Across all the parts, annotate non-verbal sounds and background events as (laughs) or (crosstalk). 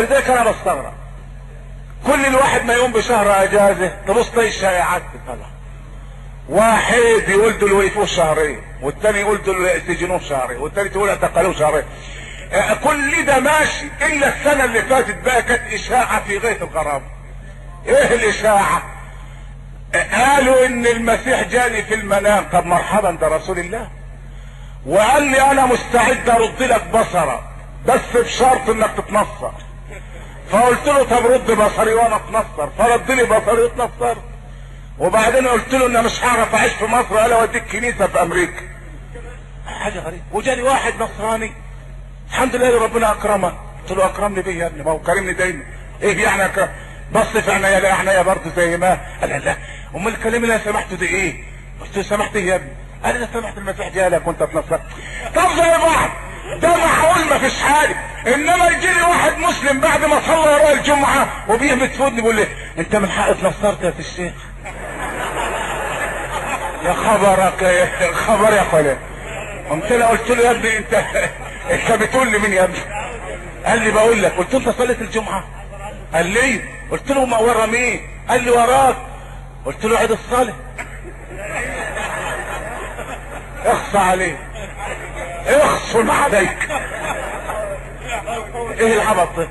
ولذلك أنا بستغرب كل الواحد ما يقوم بشهر أجازة تبص تلاقي الشائعات طبعا واحد يقول دول وقفوه شهرين والتاني يقول دول سجنوه شهرين والتالت يقول اعتقلوه شهرين. آه، كل ده ماشي إلا السنة اللي فاتت بقى كانت إشاعة في غايه الغرابه إيه الإشاعة؟ آه، قالوا إن المسيح جاني في المنام. طب مرحبا ده رسول الله. وقال لي أنا مستعد أرد لك بصرك بس بشرط إنك تتنصر. فقلت له طب رد بصري وأنا اتنصر. فرد لي بصري واتنصر. وبعدين قلت له ان مش هعرف أعيش في مصر قال أوديك كنيسة في أمريكا. حاجة غريبة. وجاني واحد نصراني. الحمد لله ربنا أكرمه. قلت له أكرمني بيه يا ابني. ما هو كرمني دايما. إيه يعني أكرم بص في عينيا لا عينيا برضه زي ما قال لا. امال الكلام اللي أنا سمحته ده إيه؟ قلت له سمحت إيه يا ابني؟ قال لي سمحت المسيح جالك وأنت اتنصرت. طب زي بعض ده ما فيش حاجة. إنما يجي لي واحد مسلم بعد ما صلى وراء الجمعة وبيهمت في بيقول لي أنت من حق اتنصرت يا الشيخ يا خبرك يا خبر يا خالد قمت له قلت له يا ابني أنت (laughs) أنت بتقول لي مين يا ابني؟ قال لي بقول لك قلت له أنت صليت الجمعة؟ قال لي قلت له ما ورا مين؟ قال لي وراك. قلت له عيد الصلاة. (laughs) اخصى عليه. اخصم عليك. إيه العبط ده؟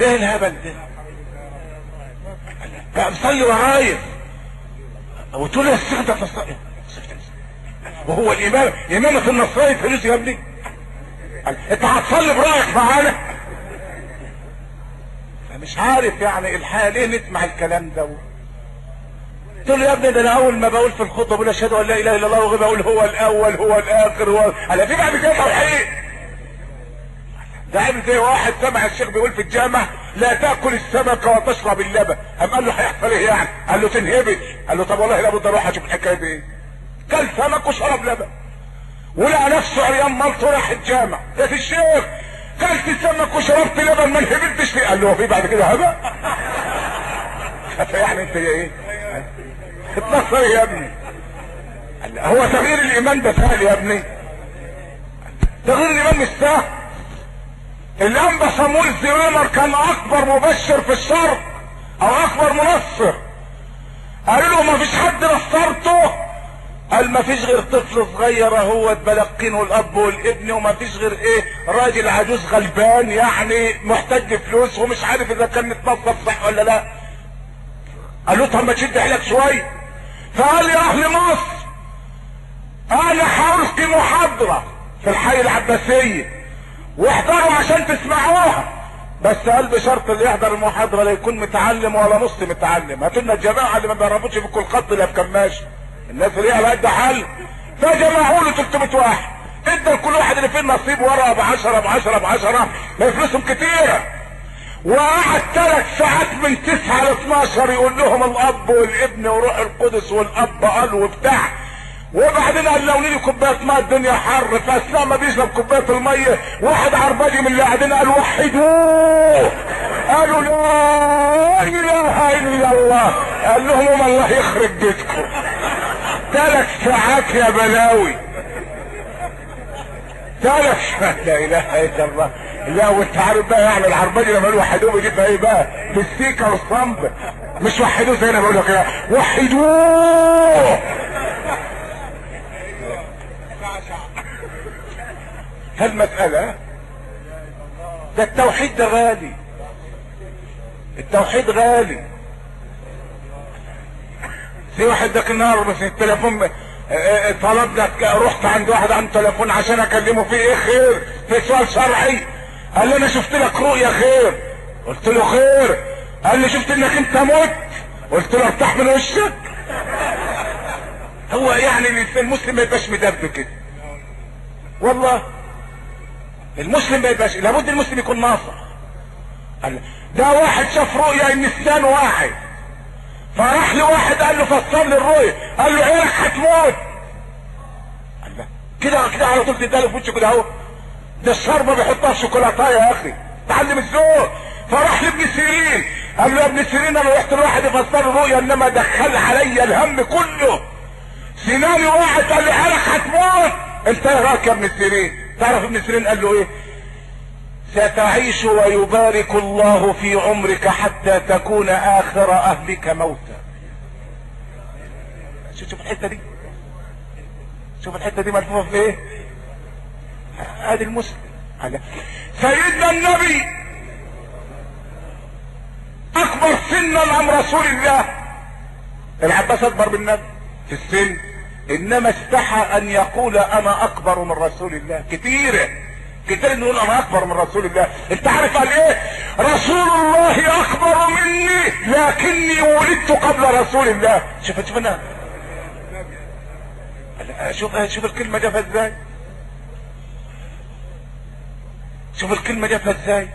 إيه الهبل ده؟ بقى مصلي ورايا. وتقول لي يا الشيخ انت بتصلي وهو الإمام إمامة النصراني فلوس يا ابني. انت هتصلي برايك معانا. فمش عارف يعني الحال ليه نسمع الكلام ده. له يا ابني ده أنا اول ما بقول في الخطبة بقول أشهد أن لا إله إلا الله وغير بقول هو الأول هو الآخر هو أنا في بعد كده توحيد ده عامل زي واحد سمع الشيخ بيقول في الجامع لا تأكل السمك وتشرب اللبن. قام قال له هيحصل إيه يعني؟ قال له تنهبل قال له طب والله لابد أروح أشوف الحكاية دي. إيه كل سمك وشرب لبن. ولقى نفسه عريان مالته راح الجامع. يا الشيخ كلت سمك وشربت لبن ما انهبلتش ليه قال له هو في بعد كده هبه (laughs) يعني أنت إيه؟ اتنصر يا ابني. قال هو تغيير الإيمان ده سهل يا ابني. تغيير الإيمان مش سهل. الأنبا صامويل زرينر كان أكبر مبشر في الشرق أو أكبر منصر. قالوا له ما فيش حد نصرته. قال ما فيش غير طفل صغير أهو بلقينه الاب والابن وما فيش غير إيه؟ راجل عجوز غلبان يعني محتاج فلوس ومش عارف إذا كان متنصر صح ولا لا. قال له طب ما تشد حيلك شوية. فقال يا أهل مصر. أنا هلقي محاضره في الحي العباسية. واحضروا عشان تسمعوها. بس قال بشرط اللي يحضر المحاضرة لا يكون متعلم ولا نص متعلم؟ هاتوا لنا الجماعه اللي ما بيعرفوش يفكوا الخط اللي بكماش. الناس اللي على قد حل. فجمعوا له 300 واحد. ادى لكل واحد اللي فيه نصيب ورقة ب 10 ب 10 ب 10 ما فلوسهم كتيرة. وقعد ثلاث ساعات من 9 ل 12 يقول لهم الأب والابن وروح القدس والأب قال وبتاع. وبعدين قال لو لي كوباية ميه الدنيا حر. فأثناء ما بيشرب كوباية المية واحد عرباجي من اللي قاعدين قال وحدوه. قالوا لا إله إلا الله. قال لهم الله يخرب بيتكم. ثلاث ساعات يا بلاوي. ثلاث ساعات لا إله إلا الله. لا وانت عارف بقى يعني العرباجي لما يقول وحدوه بيجي في إيه بقى في السيكه والصمب. مش وحدوه زي أنا بقول لك كده. وحدوه! هالمسألة ده التوحيد ده غالي. التوحيد غالي. في واحد ذاك النهار بس التليفون آه آه طلبنا رحت عند واحد عنده تليفون عشان أكلمه فيه إيه؟ خير في سؤال شرعي. قال لي أنا شفت لك رؤيا خير قلت له خير قال لي شفت إنك أنت مت. قلت له ارتاح من وشك. هو يعني المسلم ما يبقاش مدب كده. والله. المسلم ما يبقاش لابد المسلم يكون ناصح. ده واحد شاف رؤيا إن السان واحد. فراح لواحد قال له فسر لي الرؤيا. قال له عينك هتموت. قال له كده كده على طول تداله في وشه كده أهو. ده الشربة بيحطها في شوكولاتاية يا أخي. تعلم الذوق فراح لابن سيرين. قال له يا ابن سيرين أنا رحت لواحد يفسر الرؤيا إنما دخل عليا الهم كله. سناني واحد قال لي عينك هتموت أنت إيه رأيك يا ابن سيرين؟ تعرف ابن سيرين قال له إيه؟ ستعيش ويبارك الله في عمرك حتى تكون آخر أهلك موتا. شوف الحتة دي. شوف الحتة دي ملفوفة في إيه؟ ادي المسلم. سيدنا النبي أكبر سنا من رسول الله. العباس أكبر بالنبي في السن. إنما استحى أن يقول أنا أكبر من رسول الله. كتير كتير نقول أنا أكبر من رسول الله. أنت عارف قال إيه؟ رسول الله أكبر مني لكني ولدت قبل رسول الله. شوف شوف أنا شوف شوف الكلمة جابها إزاي. شوف الكلمة جابها إزاي؟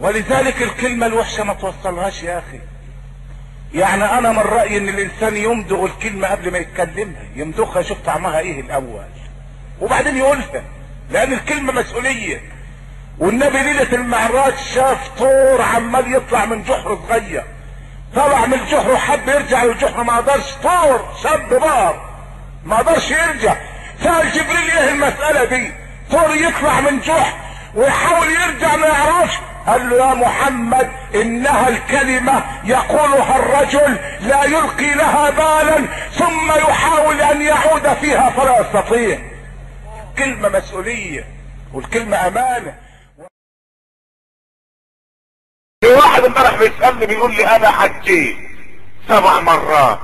ولذلك الكلمة الوحشة ما توصلهاش يا أخي. يعني أنا من رأيي إن الإنسان يمضغ الكلمة قبل ما يتكلمها. يمضغها يشوف طعمها إيه الأول. وبعدين يقولها. لأن الكلمة مسؤولية. والنبي ليلة المعراج شاف طور عمال يطلع من جحر صغير. طلع من الجحر وحب يرجع للجحر ما قدرش طور شاب بار. ما قدرش يرجع. سال جبريل إيه المسألة دي؟ طور يطلع من جحر ويحاول يرجع ما يعرفش. قال له يا محمد إنها الكلمة يقولها الرجل لا يلقي لها بالا ثم يحاول أن يعود فيها فلا يستطيع. كلمة مسؤولية والكلمة أمانة. واحد امبارح بيسألني بيقول لي أنا حجيت سبع مرات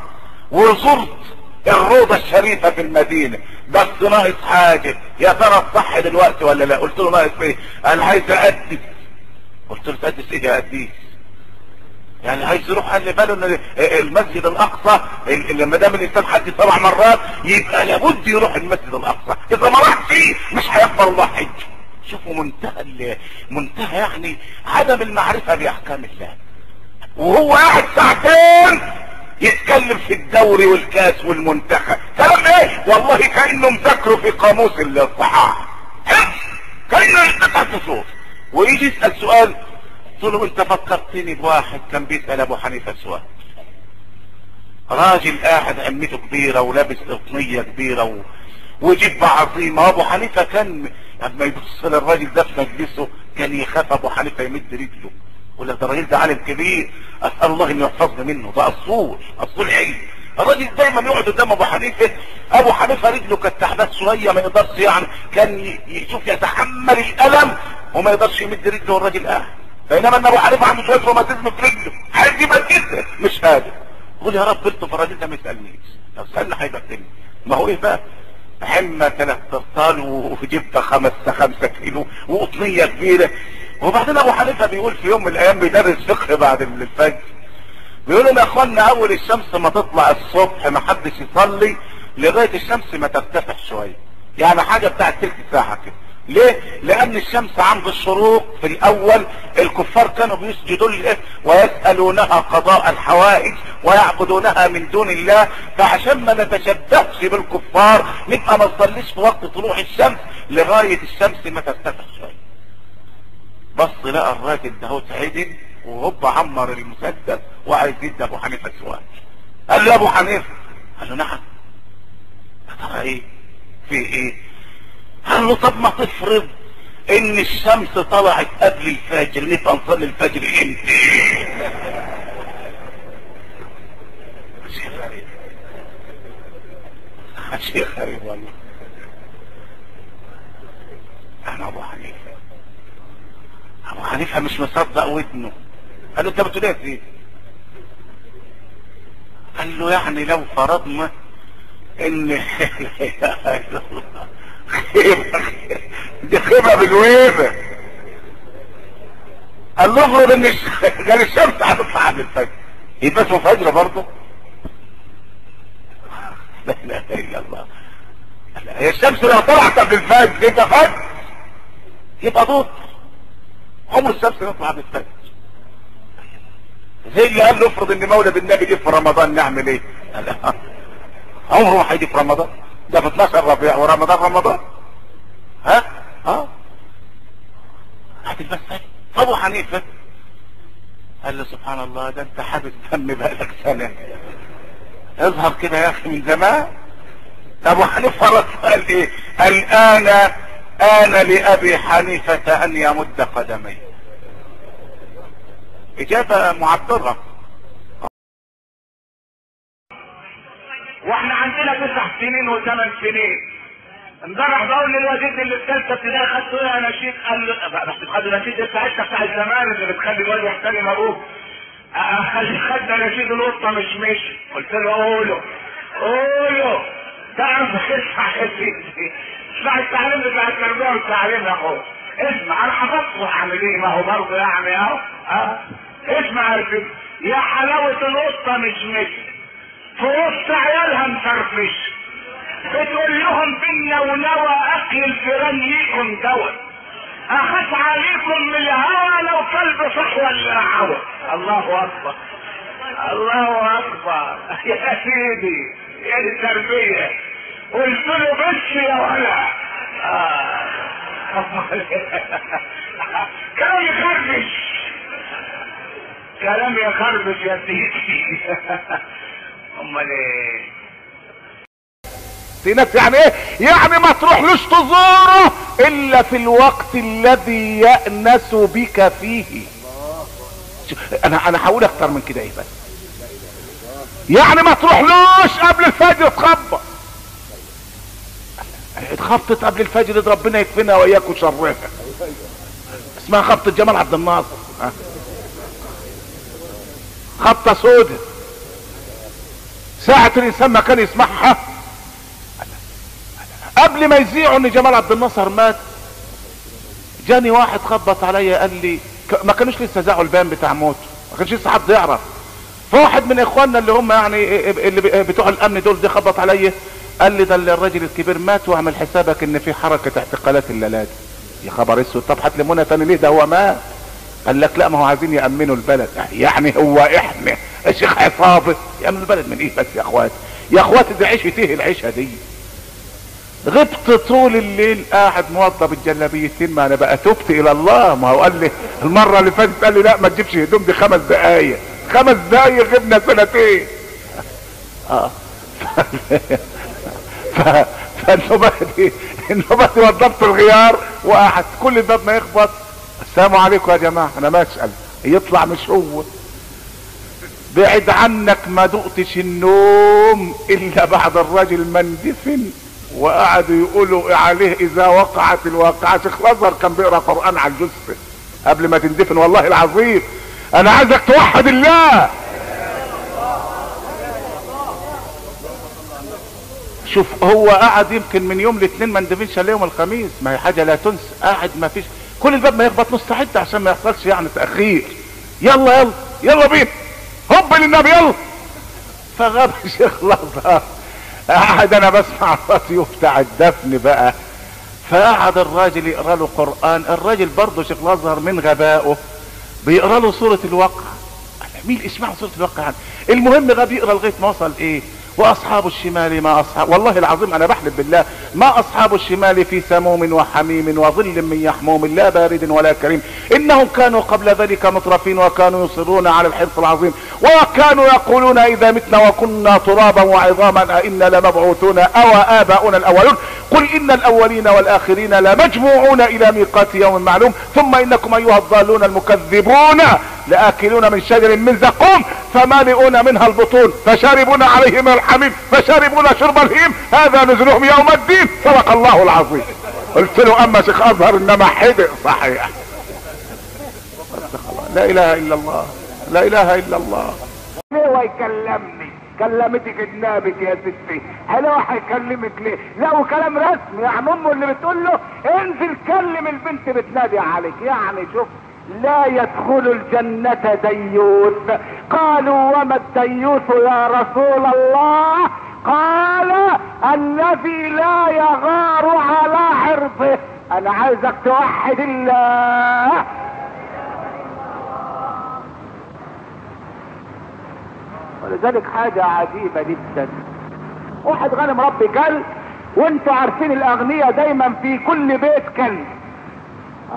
وزرت الروضة الشريفة في المدينة. بس ناقص حاجة. يا ترى الصح دلوقتي ولا لا؟ قلت له ناقص إيه؟ أنا عايز أقدس. قلت له تقدس إيه يا قديس يعني عايز يروح قال لي باله إن المسجد الأقصى اللي ما دام الإنسان حج سبع مرات يبقى لابد يروح المسجد الأقصى. إذا ما راح فيه مش هيقبل الله حج. شوفوا منتهى منتهى يعني عدم المعرفة بأحكام الله. وهو قاعد ساعتين يتكلم في الدوري والكاس والمنتخب. كلام إيه والله كانه مذاكره في قاموس الصحاح كأنه يقطع فصول ويجي يسأل سؤال قلت له أنت فكرتني بواحد كان بيسأل أبو حنيفة سؤال. راجل قاعد عمته كبيرة ولابس قطنية كبيرة و... وجبة عظيمة. أبو حنيفة كان لما يبص للراجل ده في مجلسه كان يخاف أبو حنيفة يمد رجله. ولا ده الراجل ده عالم كبير. أسأل الله إنه يحفظني منه. ده أصول أصول علم. الراجل دايما يقعد قدام أبو حنيفة. أبو حنيفة رجله كانت تعبان شوية ما يقدرش يعني كان يشوف يتحمل الألم وما يقدرش يمد رجله. والراجل قاعد. بينما إن أبو حنيفة عنده شوية روماتيزم في رجله. عايز يمد جدا. مش قادر. يقول يا رب في الراجل ده ما يسألنيش. لو سالني هيبقى ما هو إيه بقى؟ حمى ثلاث ارطال وجبت خمسة خمسة كيلو وقطنية كبيرة. وبعدين أبو حنيفة بيقول في يوم من الأيام بيدرس فقه بعد الفجر. بيقول لهم يا اخوانا أول الشمس ما تطلع الصبح ما حدش يصلي لغاية الشمس ما ترتفع شوية. يعني حاجة بتاعت تلت ساعة كده. ليه؟ لأن الشمس عند الشروق في الأول الكفار كانوا بيسجدوا لله ويسألونها قضاء الحوائج ويعبدونها من دون الله. فعشان ما نتشبهش بالكفار نبقى ما نصليش في وقت طلوع الشمس لغاية الشمس ما ترتفع شوية. بص لقى الراجل ده هو اتعدل وهوب عمر المسدس وعايز يدي أبو حنيفة سؤال. قال له أبو حنيفة. قال له نعم. ترى إيه؟ في إيه؟ قال له طب ما تفرض إن الشمس طلعت قبل الفجر نبقى نصلي الفجر إمتى؟ شيء غريب. شيء غريب والله. أنا أبو حنيفة. حنيفة مش مصدق ودنه. قال له أنت بتقول إيه يا قال له يعني لو فرضنا إن خيبة (laughs) دي خيبة بالويبة قال له افرض إن قال الشمس هتطلع قبل الفجر. يبقى اسمه فجر برضه. لا إله إلا الله. هي الشمس لو طلعت قبل الفجر يبقى فجر. يبقى ظهر الشمس يطلع قبل الفجر زي اللي قال له افرض إن مولد النبي جه في رمضان نعمل إيه؟ (laughs) عمره ما هيجي في رمضان. ده في 12 ربيع ورمضان رمضان ها؟ ها؟ المسألة أبو حنيفة. قال له سبحان الله ده أنت حابس دم بقالك سنة. اظهر كده يا أخي من زمان. أبو حنيفة رد قال إيه؟ قال أنا آن لأبي حنيفة أن يمد قدميه. إجابة معبرة وإحنا عندنا تسع سنين وثمان سنين. امبارح بقول للوزير اللي في ثالثه ابتدائي خدته إيه نشيد قال له بس خدوا نشيد بتاعتك بتاع زمان اللي بتخلي الواد يحترم أبوه. خلي خدنا نشيد القطة مش مشي قلت له قوله قوله. تعرف اسمع يا اسمع التعليم بتاع التربيه والتعليم اخويا اسمع أنا حفظته اعمل إيه؟ ما هو برضه يعني اهو آه اسمع يا سيدي يا حلاوة القطة مش مشي في وسط عيالها مفرفش بتقول لهم بالنونوى أكل الفيران ليكم دواء أخاف عليكم من الهوى لو كلب صحوة اللي رعوه الله أكبر. الله أكبر. (laughs) يا سيدي يا التربية؟ قلت له بس يا ولا. آه. كلام يخربش كلام يخربش يا سيدي. أمال إيه؟ في ناس يعني إيه؟ يعني ما تروحلوش تزوره إلا في الوقت الذي يأنس بك فيه. أنا أنا هقول أكتر من كده إيه بس يعني ما تروحلوش قبل الفجر تخبط. اتخبطت قبل الفجر ربنا يكفينا واياكم شرها اسمها خبطة جمال عبد الناصر ها؟ خبطة سودة. ساعة الإنسان ما كان يسمعها. قبل ما يذيعوا إن جمال عبد الناصر مات جاني واحد خبط عليا قال لي ما كانوش لسه ذاعوا البيان بتاع موته ما كانش لسه حد يعرف. فواحد من إخواننا اللي هم يعني اللي ب- بتوع الأمن دول دي خبط عليا قال لي ده اللي الراجل الكبير مات واعمل حسابك إن في حركة اعتقالات الليلات يا خبر أسود طب منى تاني ليه ده هو مات؟ قال لك لا ما هو عايزين يأمنوا البلد. يعني هو إحنا يا شيخ عصابه يأمنوا البلد من إيه بس يا اخواتي يا اخواتي دي عيشه إيه العيشة دي. غبت طول الليل قاعد موضب الجلابيتين. ما أنا بقى تبت إلى الله. ما هو قال لي المرة اللي فاتت قال لي لا ما تجيبش هدوم دي خمس دقايق. خمس دقايق غبنا سنتين. آه. (laughs) ف... فالنوبة دي وضبت الغيار وقعد كل الباب ما يخبط. السلام عليكم يا جماعة أنا ما أسأل يطلع مش هو. بعد عنك ما دقتش النوم إلا بعد الرجل ما اندفن وقعدوا يقولوا عليه إذا وقعت الواقعة. شيخ الأزهر كان بيقرأ قرآن على الجثة قبل ما تندفن والله العظيم. أنا عايزك توحد الله. شوف هو قعد يمكن من يوم الاثنين ما اندفنش الا يوم الخميس. ما هي حاجة لا تنسى. قاعد ما فيش. كل الباب ما يخبط مستعد عشان ما يحصلش يعني تأخير. يلا يلا يلا بينا. هوب للنبي يلا. فغاب (laughs) الشيخ الأزهر. قعد أنا بسمع الراديو بتاع الدفن بقى. فقعد الراجل يقرأ له قرآن. الراجل برضه شيخ الأزهر من غبائه بيقرأ له سورة الواقع مين اسمعوا سورة الواقع يعني المهم غاب يقرأ لغاية ما وصل إيه؟ وأصحاب الشمال ما اصحاب والله العظيم أنا بحلف بالله ما أصحاب الشمال في سموم وحميم وظل من يحموم لا بارد ولا كريم إنهم كانوا قبل ذلك مترفين وكانوا يصرون على الحرص العظيم وكانوا يقولون إذا متنا وكنا ترابا وعظاما أئنا لمبعوثون أو آباؤنا الأولون قل إن الأولين والآخرين لمجموعون إلى ميقات يوم معلوم ثم إنكم أيها الضالون المكذبون لآكلون من شجر من زقوم فمالئون منها البطون فشاربون عليه من الحميم فشاربون شرب الهيم. هذا نزلهم يوم الدين. صدق الله العظيم. قلت له أما شيخ ازهر إنما حدق. صحيح. لا إله إلا الله. لا إله إلا الله. هو يكلمني؟ كلمتك جنابك يا ستي. هلا هيكلمك ليه؟ لا وكلام رسمي. يعني أمه اللي بتقول له انزل كلم البنت بتنادي عليك. يعني شوف. لا يدخل الجنة ديوث. قالوا وما الديوث يا رسول الله؟ قال الذي لا يغار على عرضه أنا عايزك توحد الله. ولذلك حاجة عجيبة جدا. واحد غنم ربي كلب وأنتوا عارفين الأغنياء دايما في كل بيت كلب. (laughs)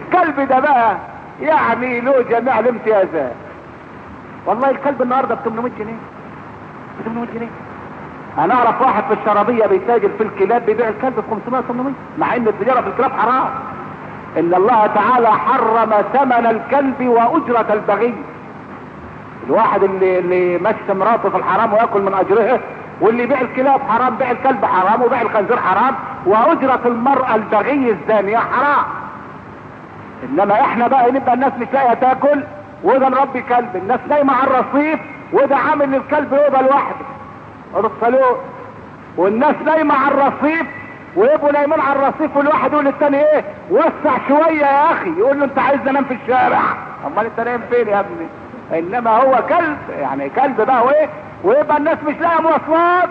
الكلب ده بقى يعني له جميع الامتيازات. والله الكلب النهارده ب 800 جنيه. ب 800 جنيه. أنا أعرف واحد في الشرابية بيتاجر في الكلاب بيبيع الكلب ب 500 800 مع إن التجارة في الكلاب حرام. إن الله تعالى حرم ثمن الكلب وأجرة البغي. الواحد اللي اللي مشى مراته في الحرام ويأكل من أجرها واللي يبيع الكلاب حرام بيع الكلب حرام وبيع الخنزير حرام وأجرة المرأة البغي الزانية حرام. إنما إحنا بقى نبقى الناس مش لاقية تاكل وده نربي كلب الناس نايمة على الرصيف وده عامل للكلب يوضه لوحده. الصالون والناس نايمة على الرصيف ويبقوا نايمين على الرصيف والواحد يقول للتاني إيه؟ وسع شوية يا أخي يقول له أنت عايز انام في الشارع. أمال أنت نايم فين يا ابني؟ إنما هو كلب يعني كلب بقى وإيه؟ ويبقى الناس مش لاقية مواصلات.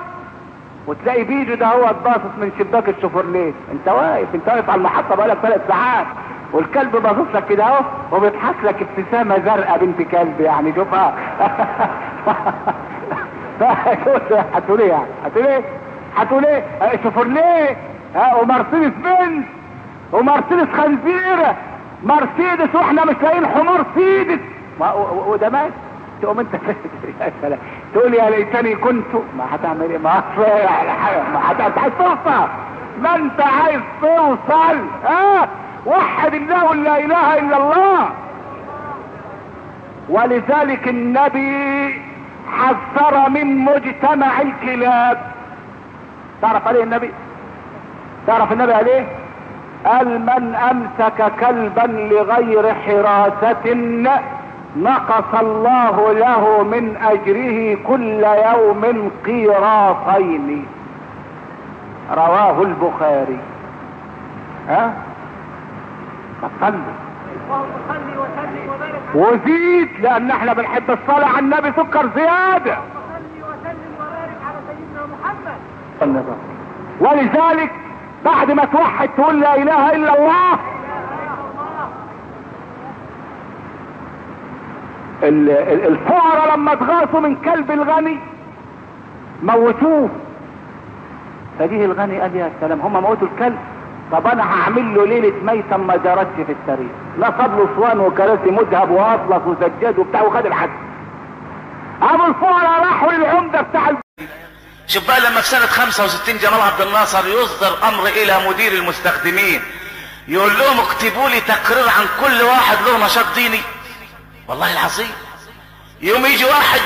وتلاقي بيجو ده هو باصص من شباك الشوفرليه انت واقف انت واقف على المحطة بقالك ثلاث ساعات. والكلب باصص لك كده اهو وبيضحك لك ابتسامة زرقاء بنت كلب يعني شوفها. (laughs) هتقول إيه يعني؟ هتقول إيه؟ هتقول إيه؟ شوفرليه ها ومرسيدس بنز. ومرسيدس خنزيرة. مرسيدس وإحنا مش لاقيين حمار سيدس. وده ماشي تقوم انت (laughs) يا سلام. تقول يا ليتني كنت. ما هتعمل إيه؟ ما يعني؟ حاجة ما عايز توصل. ما أنت عايز توصل. ها؟ وحد الله لا إله إلا الله. ولذلك النبي حذر من مجتمع الكلاب. تعرف عليه النبي؟ تعرف النبي عليه؟ قال من أمسك كلبا لغير حراسة نقص الله له من أجره كل يوم قيراطين رواه البخاري. ها؟ صلي وزيد لأن إحنا بنحب الصلاة على النبي سكر زيادة. ولذلك بعد ما توحد تقول لا إله إلا الله الفقراء لما اتغاثوا من كلب الغني موتوه. فجيه الغني قال يا سلام هم موتوا الكلب؟ طب أنا هعمل له ليلة ميتا ما جرتش في التاريخ. نصب له اسوان وكراسي مذهب وأطلس وسجاد وبتاع وخد الحد أبو الفقراء راحوا للعمدة بتاع شوف بقى لما في سنة 65 جمال عبد الناصر يصدر أمر إلى مدير المستخدمين. يقول لهم اكتبوا لي تقرير عن كل واحد له نشاط ديني. والله العظيم. يوم يجي واحد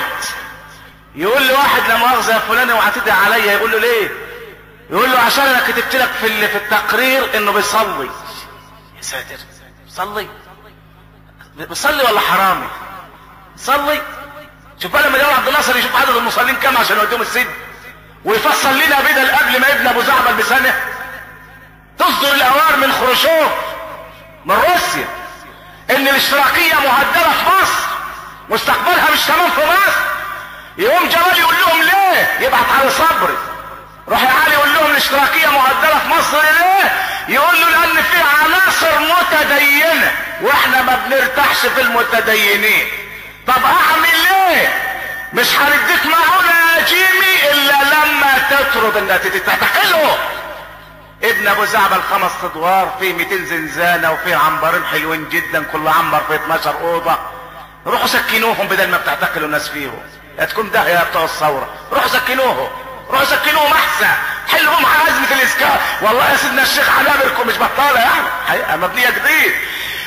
يقول لواحد لا مؤاخذة يا فلان وهتدعي عليا يقول له ليه؟ يقول له عشان أنا كتبت لك في في التقرير إنه بيصلي. يا ساتر بيصلي بيصلي ولا حرامي. صلي. شوف بقى لما جمال عبد الناصر يشوف عدد المصلين كام عشان يوديهم السجن. ويفصل لنا بدل قبل ما ابن أبو زعبل بسنة. تصدر الاوامر من خروشوف من روسيا. إن الاشتراكيه مهددة في مصر مستقبلها مش تمام في مصر. يقوم جمال يقول لهم ليه؟ يبعت على صبري. يا علي يقول لهم الاشتراكيه مهددة في مصر ليه؟ يقول له لأن في عناصر متدينة وإحنا ما بنرتاحش في المتدينين. طب أعمل إيه مش هنديك معونه يا جيمي إلا لما تطرد النتيجه تعتقله ابن ابو زعبل خمس ادوار فيه 200 زنزانة وفيه عنبرين حلوين جدا كل عنبر فيه 12 أوضة. روحوا سكنوهم بدل ما بتعتقلوا الناس فيهم يا تكون ده يا بتوع الثورة. روحوا سكنوهم. روحوا سكنوهم أحسن. حلوا مع ازمه الإسكان. والله يا سيدنا الشيخ عنابركم مش بطالة يعني حقيقة مبنية جديد.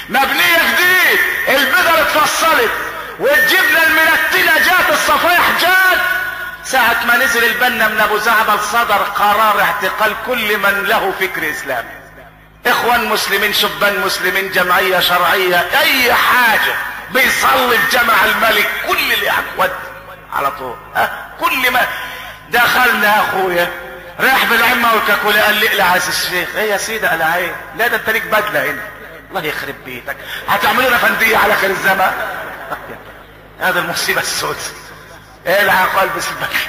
مبنية جديد. البدر اتفصلت. والجبنه المنتنه جات الصفايح جات. ساعة ما نزل البنا من أبو زعبل صدر قرار اعتقال كل من له فكر إسلامي. إخوان مسلمين شبان مسلمين جمعية شرعية أي حاجة بيصلي في جمع الملك كل ود على طول أه؟ كل ما دخلنا يا أخويا راح بالعمة والكاكولا قال لي اقلع سي الشيخ. إيه يا سيدي قال عين لا ده أنت ليك بدلة هنا. الله يخرب بيتك. هتعملوا لنا فندية على آخر الزمان؟ (laughs) هذا المصيبة السوداء الع قلب البكر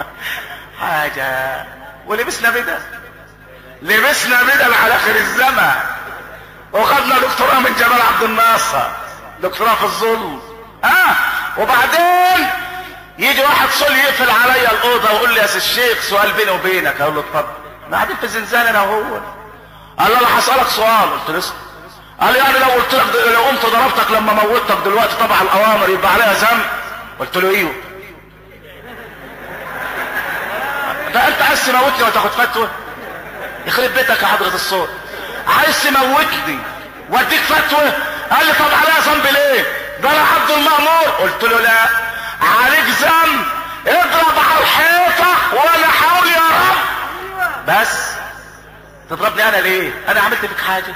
(laughs) حاجة. ولبسنا بدل. لبسنا بدل على آخر الزمن. وخدنا دكتوراه من جمال عبد الناصر. دكتوراه في الظلم. آه. وبعدين يجي واحد صلي يقفل عليا الأوضة ويقول لي يا سي الشيخ سؤال بيني وبينك. أقول له اتفضل. ما قاعدين في زنزانة أنا وهو قال له أنا هسألك سؤال. قلت له قال لي يعني لو قلت لك لو قمت ضربتك لما موتك دلوقتي طبعا الأوامر يبقى عليها ذنب. قلت له إيوه. انت انت عايز تموتني وتاخد فتوى؟ يخرب بيتك يا حضرة الصوت. عايز تموتني واديك فتوى؟ قال لي طب عليها ذنب ليه؟ ده أنا عبد المأمور قلت له لا. عليك ذنب. اضرب على الحيطة وأنا حاول يا رب. بس. تضربني أنا ليه؟ أنا عملت فيك حاجة.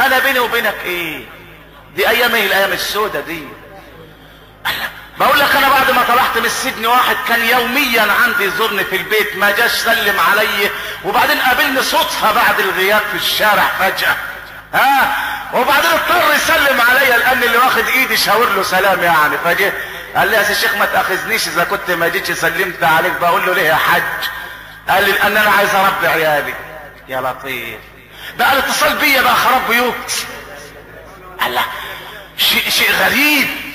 أنا بيني وبينك إيه؟ دي أيام إيه الأيام السودة دي. بقول لك أنا بعد ما طلعت من السجن واحد كان يوميا عندي يزورني في البيت ما جاش سلم علي وبعدين قابلني صدفة بعد الغياب في الشارع فجأة. ها؟ وبعدين اضطر يسلم عليا لأن اللي واخد إيدي شاور له سلام يعني. فجه قال لي يا الشيخ ما تأخذنيش إذا كنت ما جيتش سلمت عليك. بقول له ليه يا حاج؟ قال لي لأن أنا عايز أربي عيالي. يا لطيف. بقى الاتصال بيا بقى خراب بيوت. الله شيء شيء غريب.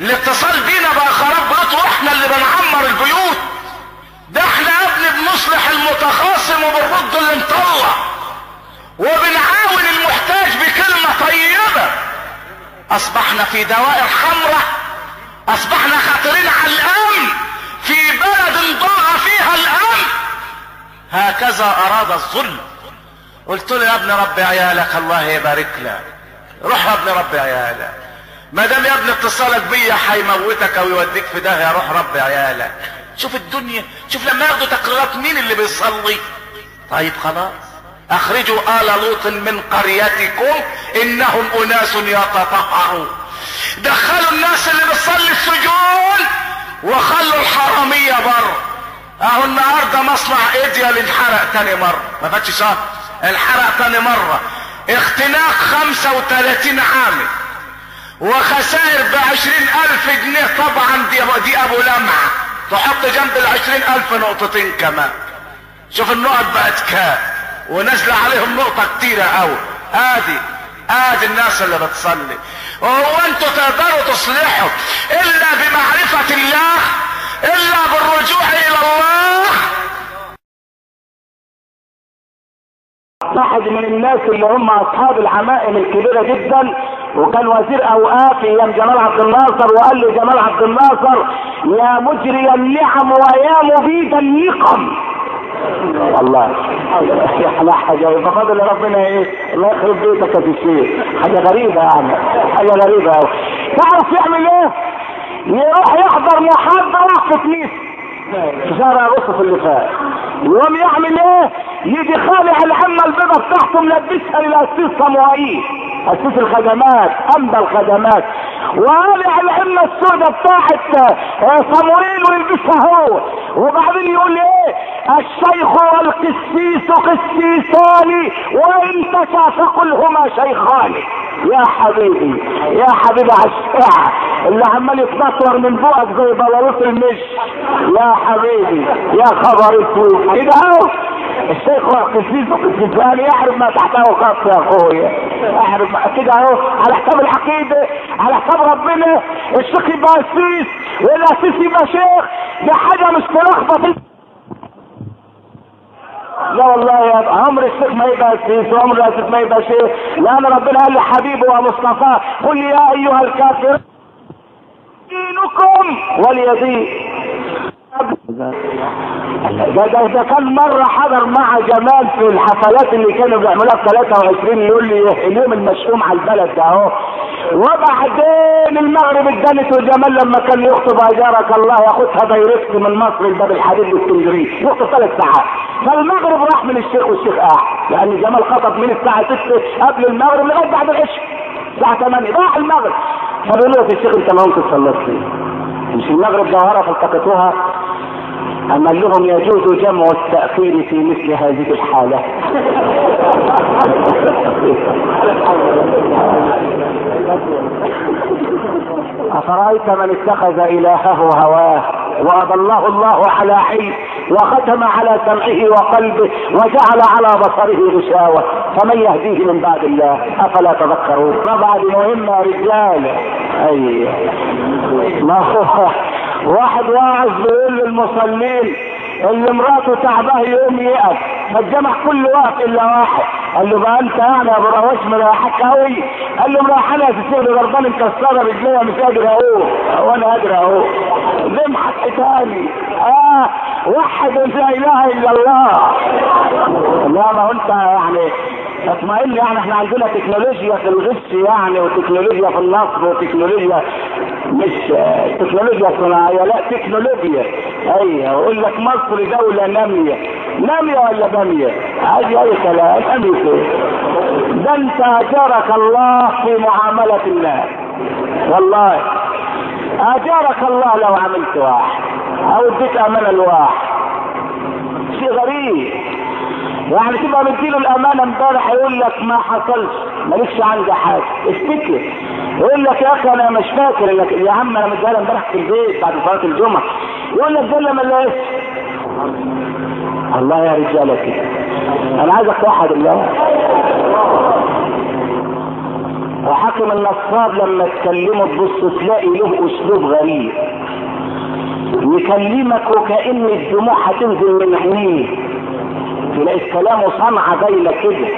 الاتصال بينا بقى خراب بيوت وإحنا اللي بنعمر البيوت. ده إحنا ابني بنصلح المتخاصم وبنرد اللي مطلع وبنعاون المحتاج بكلمة طيبة. أصبحنا في دوائر حمراء. أصبحنا خاطرين على الأمن. في بلد ضاع فيها الأمن. هكذا أراد الظلم. قلت له يا ابن ربي عيالك الله يبارك لك. روح يا ابن ربي عيالك. ما دام يا ابن اتصالك بيا هيموتك أو يوديك في داهية روح ربي عيالك. شوف الدنيا شوف لما ياخدوا تقريرات مين اللي بيصلي؟ طيب خلاص. أخرجوا آل لوط من قريتكم إنهم أناس يتطهرون. دخلوا الناس اللي بتصلي السجون وخلوا الحرامية بره أهو النهارده مصنع ايديال انحرق تاني مرة. ما فاتش شهر انحرق تاني مرة. اختناق 35 عامل وخسائر بعشرين ألف جنيه طبعا دي, دي أبو لمعة. تحط جنب العشرين ألف نقطتين كمان شوف النقط بقت كام. ونازلة عليهم نقطة كتيرة قوي ادي آدي الناس اللي بتصلي. وهو أنتوا تقدروا تصلحوا إلا بمعرفة الله إلا بالرجوع إلى الله. واحد من الناس اللي هم أصحاب العمائم الكبيرة جدا وكان وزير أوقاف أيام جمال عبد الناصر وقال لي جمال عبد الناصر يا مجري النعم ويا مبيد النقم. والله يا حاجة بفضل ربنا إيه الله يخرب بيتك يا الشيخ حاجة غريبة يعني حاجة غريبة أوي. تعرف يعمل إيه؟ يروح يحضر محاضرة في كنيسة في شهر اللي فات. يقوم يعمل إيه يجي خالع العمة البيضة بتاعته ملبسها للاسيس صموئيل أسيس الخدمات امضى الخدمات. وقالع العمة السوداء بتاعت صموئيل ويلبسها هو. وبعدين يقول إيه الشيخ والقسيس قسيسان وان تشافقلهما شيخان. يا حبيبي يا حبيبي عالشارع اللي عمال يتنطور من بوقك زي بلاروس المش. يا حبيبي يا خبر اسود كده اهو الشيخ والقسيس والقسيسان يعرف ما تحته خط يا اخويا اعرف كده أهو على حساب العقيدة على حساب ربنا. الشيخ يبقى قسيس والقسيس يبقى شيخ. دي حاجة مش تلخبط لا والله يا عمر الشيخ ما يبقى سيس وعمر الشيخ ما يبقى شيخ لأن ربنا قال لحبيبه ومصطفاه قل يا أيها الكافر دينكم ولي دين ده, ده, ده كان مرة حضر مع جمال في الحفلات اللي كانوا بيعملوها في 23 يقول لي اليوم المشؤوم على البلد ده أهو. وبعدين المغرب اتدنت وجمال لما كان يخطب أجارك الله ياخدها دايركت من مصر لباب الحديد لاسكندريه يخطب ثلاث ساعات فالمغرب راح من الشيخ والشيخ. قاعد لأن جمال خطب من الساعة 6 قبل المغرب لغاية بعد العشاء. الساعة 8 راح المغرب. فبيقولوا له يا الشيخ انت ما ممكن ليه؟ مش المغرب ظاهره فالتقطوها أما لهم يجوز جمع التأخير في مثل هذه الحالة. (laughs) أفرأيت من اتخذ إلهه هواه؟ وأضله الله على علم وختم على سمعه وقلبه وجعل على بصره غشاوة. فمن يهديه من بعد الله؟ أفلا تذكرون؟ طبعا مهمة رجال؟ أي. ما هو؟ واحد واعظ بيقول للمصلين اللي مراته تعباه يقوم يقف فالجمع كل وقت إلا واحد. قال له بقى أنت يعني يا ابو رواش مريحك قوي قال له مريحاني يا سيدي غربان مكسره رجليها مش قادر اقوم وأنا قادر اقوم لمحة تاني آه وحد لا إله إلا الله. لا ما أنت يعني اطمئن يعني إحنا عندنا تكنولوجيا في الغش يعني وتكنولوجيا في النصر وتكنولوجيا مش تكنولوجيا صناعية لا تكنولوجيا. أيوه يقول لك مصر دولة نامية. نامية ولا بامية؟ عادي أي كلام إيه ده أنت اجرك الله في معاملة الناس والله اجرك الله لو عملت واحد أو اديت أمانة لواحد شيء غريب. يعني تبقى مديله الأمانة امبارح يقول لك ما حصلش. مالكش عندي حاجة. افتكر. يقول لك يا أخي أنا مش فاكر انك يا عم أنا مديها امبارح في البيت بعد صلاة الجمعة. يقول لك ده اللي ما لقاش الله يا رجالة كده. أنا عايزك توحد الله. وحاكم النصاب لما تكلمه تبص تلاقي له أسلوب غريب. يكلمك وكأن الدموع هتنزل من عينيه. تلاقي كلامه صنعة باينة كده.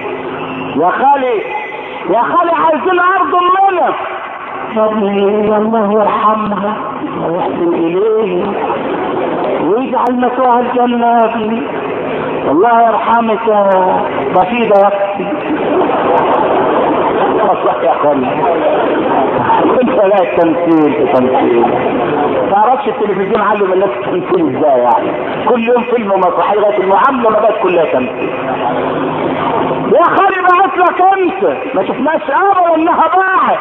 يا خالي يا خالي عايزين أرض منك. يا ابني الله يرحمها. ويحسن إليه. ويجعل مثواها الجنة يا ابني الله يرحمك يا بسيطة يا أختي والله يا اخواني انت لا التمثيل في تمثيل تعرفش التلفزيون علم الناس التمثيل إزاي يعني. كل يوم فيلم ومسرحيه لغايه المعامله ما بقت كلها تمثيل. يا خالي بعت لك أنت. ما شفناش ابدا إنها باعت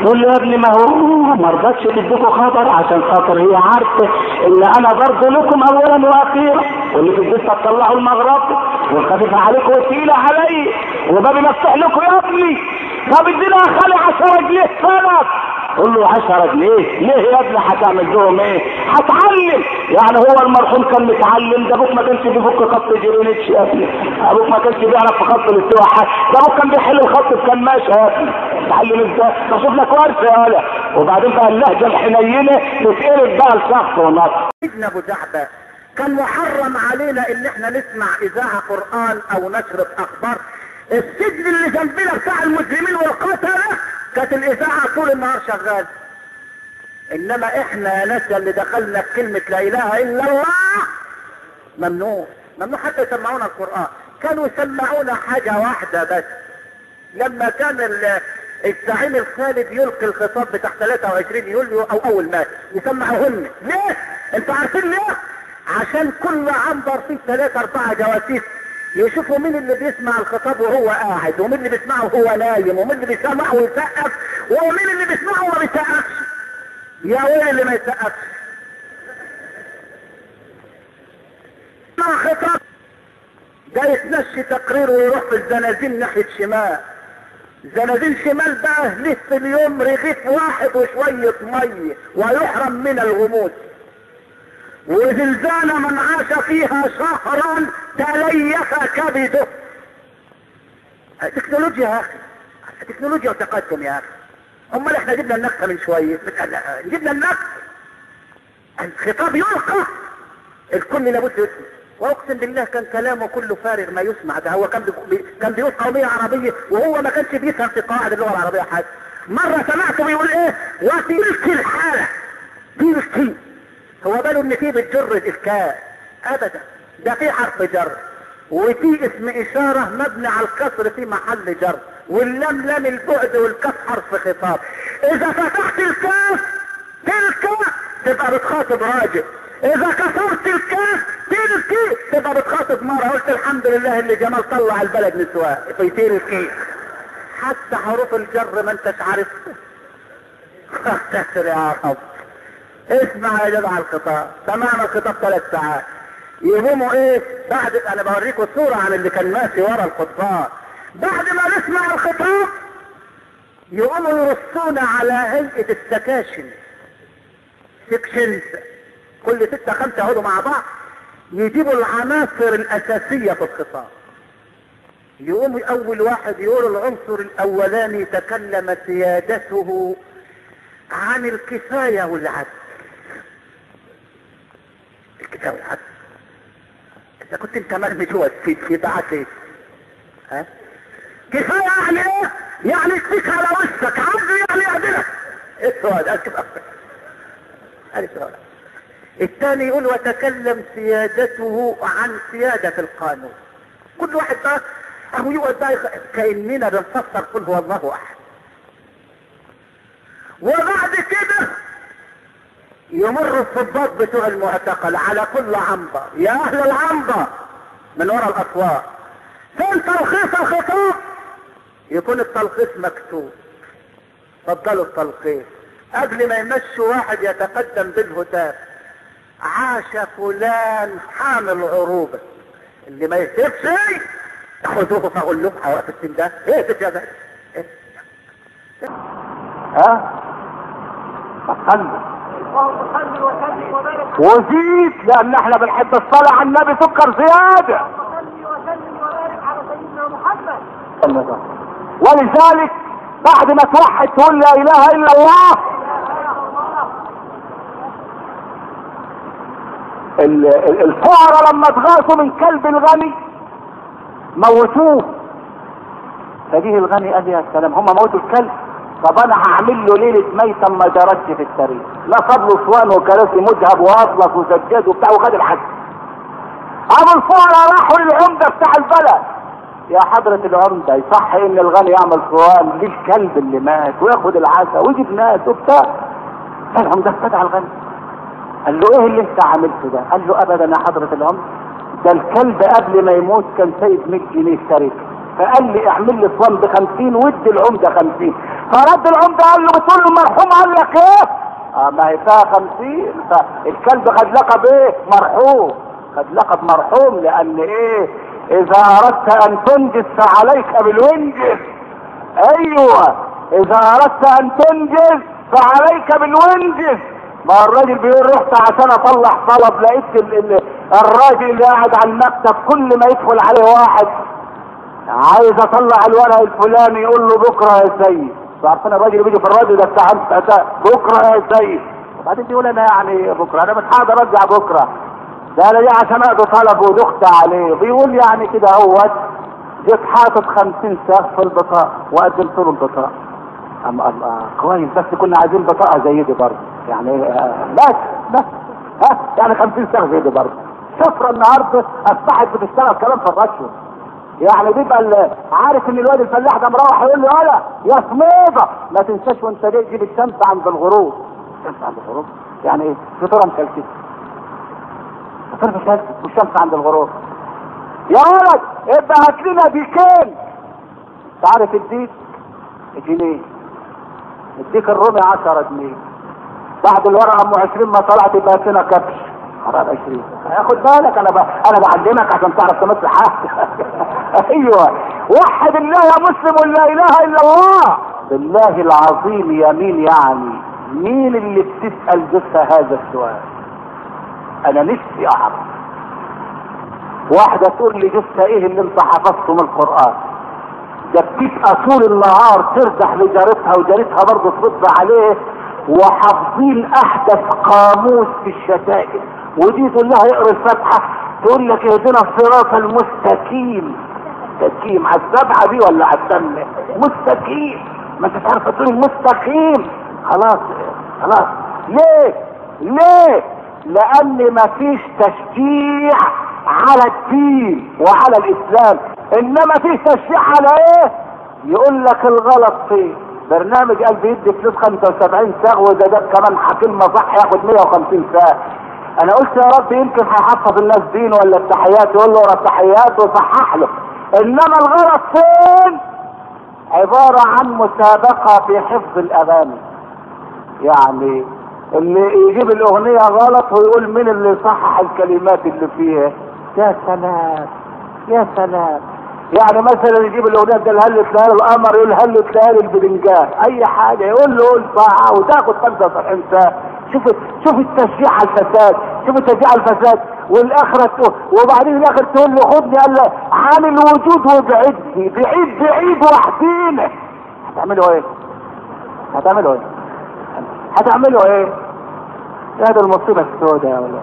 يقول له يا ابني ما هو ما رضتش تديكوا خبر عشان خاطر هي عارفة إن أنا برضه لكم اولا وأخيرا. واللي في البيت هتطلعوا المغرب. والخفيفه عليكم وتقيله علي. وبابي مفتوح لكم يا ابني. طب ادينا خالي 10 جنيه سند قول له 10 جنيه. ليه يا ابني هتعمل بهم إيه؟ هتعلم يعني هو المرحوم كان متعلم ده أبوك ما كانش بيفك خط جرينتش يا ابني. أبوك ما كانش بيعرف في خط الاستواء ده أبوك كان بيحل الخط بكان ماشي يا ابني. تعلم إزاي؟ بشوف لك ورثة يا ولا وبعدين بقى اللهجة الحنينة تتقلب بقى لشخص ونص سيدنا ابو جعبة كان محرم علينا ان إحنا نسمع اذاعة قرآن أو نشرة أخبار. السجن اللي جنبنا بتاع المسلمين والقتله كانت الإذاعة طول النهار شغال. إنما إحنا يا ناس اللي دخلنا في كلمة لا إله إلا الله. ممنوع. ممنوع حتى يسمعونا القرآن. كانوا يسمعونا حاجة واحدة بس. لما كان ال- الزعيم الخالد يلقي الخطاب بتاع 23 يوليو أو أول مارس يسمعوهن ليه؟ أنتوا عارفين ليه؟ عشان كل عنبر فيه ثلاثة أربعة جواسيس. يشوفوا مين اللي بيسمع الخطاب وهو قاعد ومين اللي بيسمعه وهو نايم ومين اللي بيسمعه ويسقف ومين اللي بيسمعه وما بيسقفش. يا ويل اللي ما يسقفش. مع خطاب. ده يتمشي تقرير ويروح في الزنازين ناحية شمال. زنازين شمال بقى في اليوم رغيف واحد وشوية مية ويحرم من الغموس وزلزال من عاش فيها شهرا تليف كبده. تكنولوجيا يا أخي تكنولوجيا وتقدم يا أخي. امال إحنا جبنا النكته من شوية جبنا النكته الخطاب يلقى. الكل لابد يسمع. وأقسم بالله كان كلامه كله فارغ ما يسمع ده. هو كان بي... كان بيقول قوميه عربية وهو ما كانش بيفهم في قواعد اللغة العربية حاجة. مرة سمعته بيقول إيه؟ وتلك الحالة. تلك هو باله ان فيه بتجر الكاء ابدا. ده في حرف جر. وفي اسم إشارة مبني على الكسر في محل جر. واللام لام البعد والكاف حرف خطاب. إذا فتحت الكاف تلك تبقى بتخاطب راجل. إذا كسرت الكاف تلك تبقى بتخاطب مرة. قلت الحمد لله اللي جمال طلع البلد نسوان. في تلك حتى حروف الجر ما أنتش عارفها. (laughs) اختصر يا رب اسمع يا جدع الخطاب سمعنا الخطاب ثلاث ساعات. يقوموا إيه بعد أنا بوريكم صورة عن اللي كان ماشي ورا الخطاب بعد ما نسمع الخطاب يقوموا يرصونا على هيئة السكاشن. sections كل ستة خمسة يقعدوا مع بعض. يجيبوا العناصر الأساسية في الخطاب يقوم أول واحد يقول العنصر الأولاني تكلم سيادته عن الكفاية والعدل. الكفاية والعدل إذا كنت أنت مرمي جوه في في إيه؟ ها؟ كفاية يعني إيه؟ يعني يكفيك على وشك عدل يعني يعدلك إيه السؤال؟ السؤال الثاني يقول وتكلم سيادته عن سيادة القانون كل واحد بقى أهو يقعد بقى كأننا بنفسر قل هو الله أحد وبعد كده يمر الضباط بتوع المعتقل على كل عنبر. يا أهل العنبر! من وراء الاسوار فين تلخيص الخطاب يكون التلخيص مكتوب. فضلوا التلخيص. قبل ما يمشوا واحد يتقدم بالهتاف. عاش فلان حامل عروبة. اللي ما يهتفش خذوه فاقول له حواف السن ده اهتف يا اهتف. ها؟ فخلوا وزيد لأن إحنا بنحب الصلاة على النبي سكر زيادة. ولذلك بعد ما توحد تقول لا إله إلا الله ال- ال- الفقراء لما اتغاثوا من كلب الغني موتوه. فجيه الغني قال يا سلام هم موتوا الكلب. طب أنا هعمل له ليلة ميتا ما جرتش في التاريخ لا فضل اسوان وكراسي مذهب واطلس وسجاد وبتاع وخد الحج. أبو الفقراء راحوا للعمدة بتاع البلد. يا حضرة العمدة يصح إن الغني يعمل صوان للكلب اللي مات وياخد العسى ويجيب ناس وبتاع. العمدة استدعى الغني. قال له إيه اللي أنت عملته ده؟ قال له ابدا يا حضرة العمدة ده الكلب قبل ما يموت كان سايب 100 جنيه تركه فقال لي اعمل لي صوان ب 50 وادي العمدة 50 فرد العمدة قال له بتقول المرحوم قال لك إيه آه ما هي فيها 50 فالكلب خد لقب إيه؟ مرحوم. خد لقب مرحوم لأن إيه؟ إذا أردت أن تنجز فعليك بالونجز أيوه. إذا أردت أن تنجز فعليك بالونجز ما الراجل بيقول رحت عشان أطلع طلب لقيت ال- ال- الراجل اللي قاعد على المكتب كل ما يدخل عليه واحد عايز أطلع الورق الفلاني يقول له بكرة يا سيد. عارفين الراجل بيجي في الراديو ده بتاع بكرة يا سيد. وبعدين بيقول أنا يعني بكرة أنا مش هقدر أرجع بكرة. ده أنا عشان اقضي طلب ودخت عليه. بيقول يعني كده اهوت جيت حاطط 50 ساق في البطاقة وقدمت له البطاقة. أم الله كويس بس كنا عايزين بطاقة زي دي برضه. يعني آه، بس بس ها يعني 50 ساق زي دي برضه. شفرة النهارده أصبحت بتشتغل كلام في الرشوة. يعني بيبقى عارف إن الواد الفلاح ده مروح يقول له يلا يا سميضه ما تنساش وأنت جاي تجيب الشمس عند الغروب. الشمس عند الغروب؟ يعني إيه؟ فطوره مكلكسه فطوره مكلكسه والشمس عند الغروب. يا ولد ابقى هات لنا ديكين تعرف الديك؟ جنيه الديك الرومي 10 جنيه. بعد الورقة أم 20 ما طلعت يبقى هنا كبش. حرام 20 خد بالك أنا ب... أنا بعلمك عشان تعرف تمثل حاجة. (laughs) أيوه. وحد الله يا مسلم لا إله إلا الله. بالله العظيم يمين يعني؟ مين اللي بتسأل جثة هذا السؤال؟ أنا نفسي أعرف. واحدة تقول لي جثة إيه اللي أنت حفظته من القرآن؟ ده بتبقى طول النهار ترزح لجارتها وجارتها برضه ترد عليه وحافظين أحدث قاموس في الشتائم. ودي تقول لها اقرا الفاتحة تقول لك اهدنا الصراط المستقيم. مستقيم على السبعة دي ولا على الثامنه مستقيم. ما انت تعرف تقول المستقيم خلاص خلاص. ليه؟ ليه؟ لأن مفيش تشجيع على الدين وعلى الإسلام. إنما فيه تشجيع على إيه؟ يقول لك الغلط فين برنامج قال بيدي فلوس 75 ساغ واذا جاب كمان كلمه صح ياخد 150 ساغ أنا قلت يا رب يمكن هيحفظ الناس دين ولا التحيات يقول له ورا التحيات وصحح له. إنما الغلط فين؟ عبارة عن مسابقة في حفظ الأغاني. يعني اللي يجيب الأغنية غلط ويقول مين اللي يصحح الكلمات اللي فيها؟ يا سلام يا سلام. يعني مثلا يجيب الأغنية ده هل تلاقي القمر يقول هل تلاقي البدنجان أي حاجة يقول له قول ساعه وتاخد 75 ساعة. شوف شوف التشجيع على الفساد شوف التشجيع على الفساد والآخرة تقول وبعدين الآخر تقول له خدني قال له عن الوجود وبعدني بعيد بعيد وحدينا هتعملوا إيه؟ هتعملوا إيه؟ هتعملوا إيه؟ يا ده المصيبه السوداء يا ولاد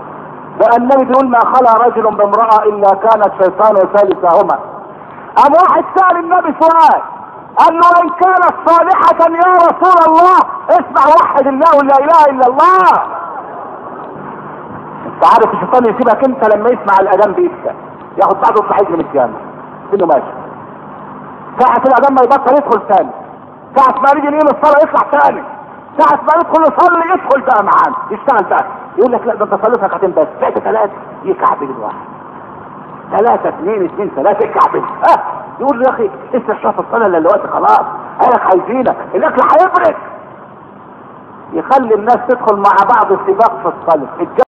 بقى النبي بيقول ما خلا رجل بامرأة إلا كان الشيطان ثالثهما قام واحد سأل النبي سؤال له إن كانت صالحة يا رسول الله اسمع وحد الله لا إله إلا الله. تعرف الشيطان يسيبك أنت لما يسمع الأذان بيبدا ياخد بعضه يطلع يجري من الجامع. سنه ماشي. ساعة الأذان ما يبطل يدخل تاني ساعة ما نيجي نقيم الصلاة يطلع تاني ساعة ما ندخل نصلي يدخل بقى معانا يشتغل بقى يقول لك لا ده أنت صليت ركعتين بس. بقيت ثلاثة يكعبل الواحد ثلاثة اثنين اثنين ثلاثة يكعبل ها؟ يقول يا أخي لسه الشهر الصلاة دلوقتي خلاص. قالك عايزينك الأكل هيبرد يخلي الناس تدخل مع بعض سباق في الصلاة